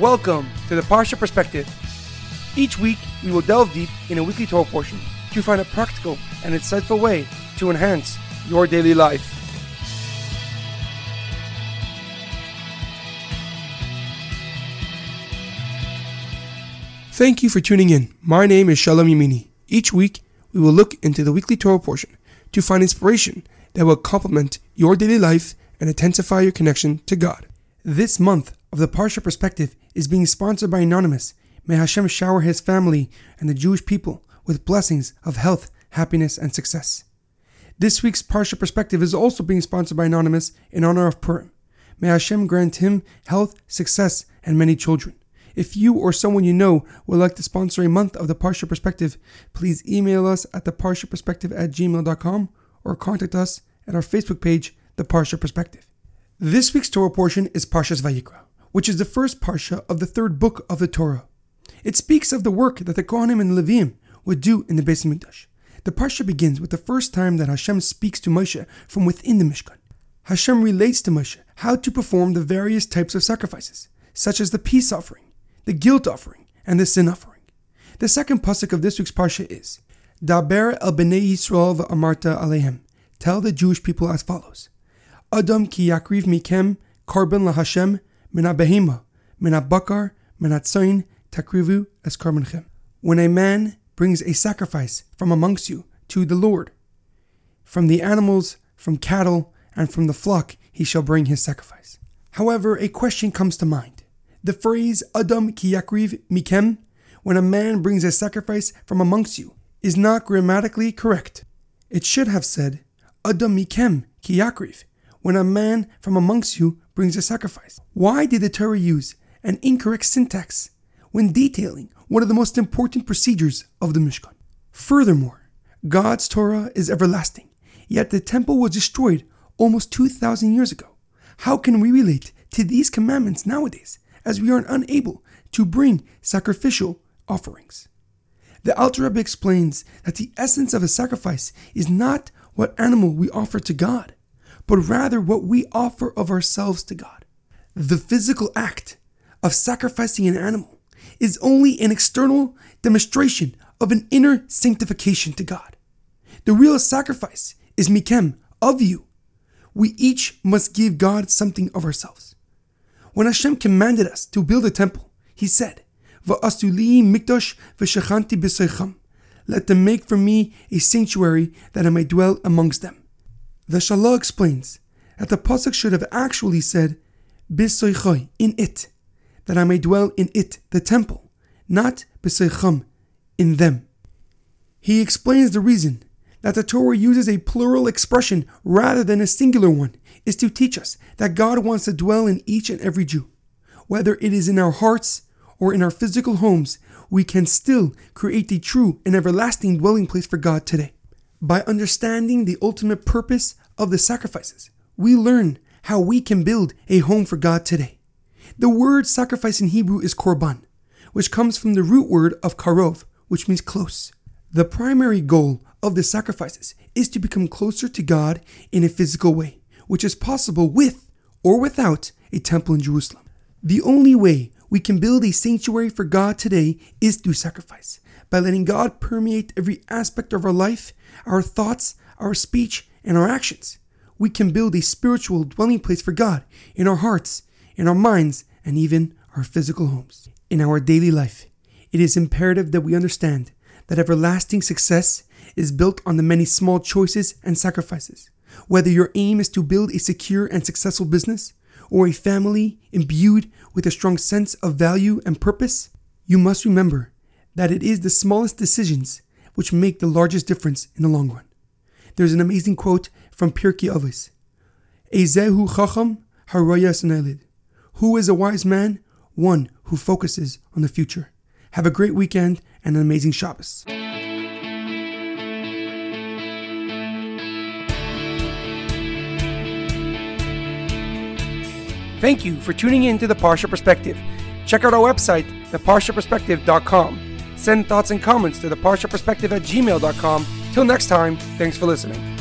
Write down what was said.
Welcome to the Parsha Perspective. Each week, we will delve deep in a weekly Torah portion to find a practical and insightful way to enhance your daily life. Thank you for tuning in. My name is Shalom Yamini. Each week, we will look into the weekly Torah portion to find inspiration that will complement your daily life and intensify your connection to God. This month of the Parsha Perspective is being sponsored by Anonymous. May Hashem shower his family and the Jewish people with blessings of health, happiness, and success. This week's Parsha Perspective is also being sponsored by Anonymous in honor of Purim. May Hashem grant him health, success, and many children. If you or someone you know would like to sponsor a month of the Parsha Perspective, please email us at theparshaperspective at gmail.com or contact us at our Facebook page, The Parsha Perspective. This week's Torah portion is Parshas Vayikra, which is the first Parsha of the third book of the Torah. It speaks of the work that the Kohanim and Leviim would do in the Beis Hamikdash. The Parsha begins with the first time that Hashem speaks to Moshe from within the Mishkan. Hashem relates to Moshe how to perform the various types of sacrifices, such as the peace offering, the guilt offering, and the sin offering. The second pasuk of this week's parsha is Daber el bnei Yisrael v'amarta alehem. Tell the Jewish people as follows: Adam ki yakriv mikem korban lahashem takrivu. When a man brings a sacrifice from amongst you to the Lord, from the animals, from cattle, and from the flock, he shall bring his sacrifice. However, a question comes to mind. The phrase Adam ki yakriv mikem, when a man brings a sacrifice from amongst you, is not grammatically correct. It should have said Adam mikem ki yakriv, when a man from amongst you brings a sacrifice. Why did the Torah use an incorrect syntax when detailing one of the most important procedures of the Mishkan? Furthermore, God's Torah is everlasting, yet the temple was destroyed almost 2,000 years ago. How can we relate to these commandments nowadays as we are unable to bring sacrificial offerings? The Alter Rebbe explains that the essence of a sacrifice is not what animal we offer to God, but rather what we offer of ourselves to God. The physical act of sacrificing an animal is only an external demonstration of an inner sanctification to God. The real sacrifice is mikem, of you. We each must give God something of ourselves. When Hashem commanded us to build a temple, He said, mikdash b'seicham. Let them make for me a sanctuary that I may dwell amongst them. The Shalah explains that the pasuk should have actually said, "B'soichoi," in it, that I may dwell in it, the temple, not b'soicham, in them. He explains the reason that the Torah uses a plural expression rather than a singular one is to teach us that God wants to dwell in each and every Jew. Whether it is in our hearts or in our physical homes, we can still create the true and everlasting dwelling place for God today. By understanding the ultimate purpose of the sacrifices, we learn how we can build a home for God today. The word sacrifice in Hebrew is korban, which comes from the root word of karov, which means close. The primary goal of the sacrifices is to become closer to God in a physical way, which is possible with or without a temple in Jerusalem. The only way we can build a sanctuary for God today is through sacrifice, by letting God permeate every aspect of our life, our thoughts, our speech, and our actions. We can build a spiritual dwelling place for God in our hearts, in our minds, and even our physical homes. In our daily life, it is imperative that we understand that everlasting success is built on the many small choices and sacrifices. Whether your aim is to build a secure and successful business, or a family imbued with a strong sense of value and purpose, you must remember that it is the smallest decisions which make the largest difference in the long run. There's an amazing quote from Pirkei Avos: "Ezehu chacham haro'eh es hanolad." Who is a wise man? One who focuses on the future. Have a great weekend and an amazing Shabbos. Thank you for tuning in to the Parsha Perspective. Check out our website, theparshaperspective.com. Send thoughts and comments to theparshaperspective at gmail.com. Till next time, thanks for listening.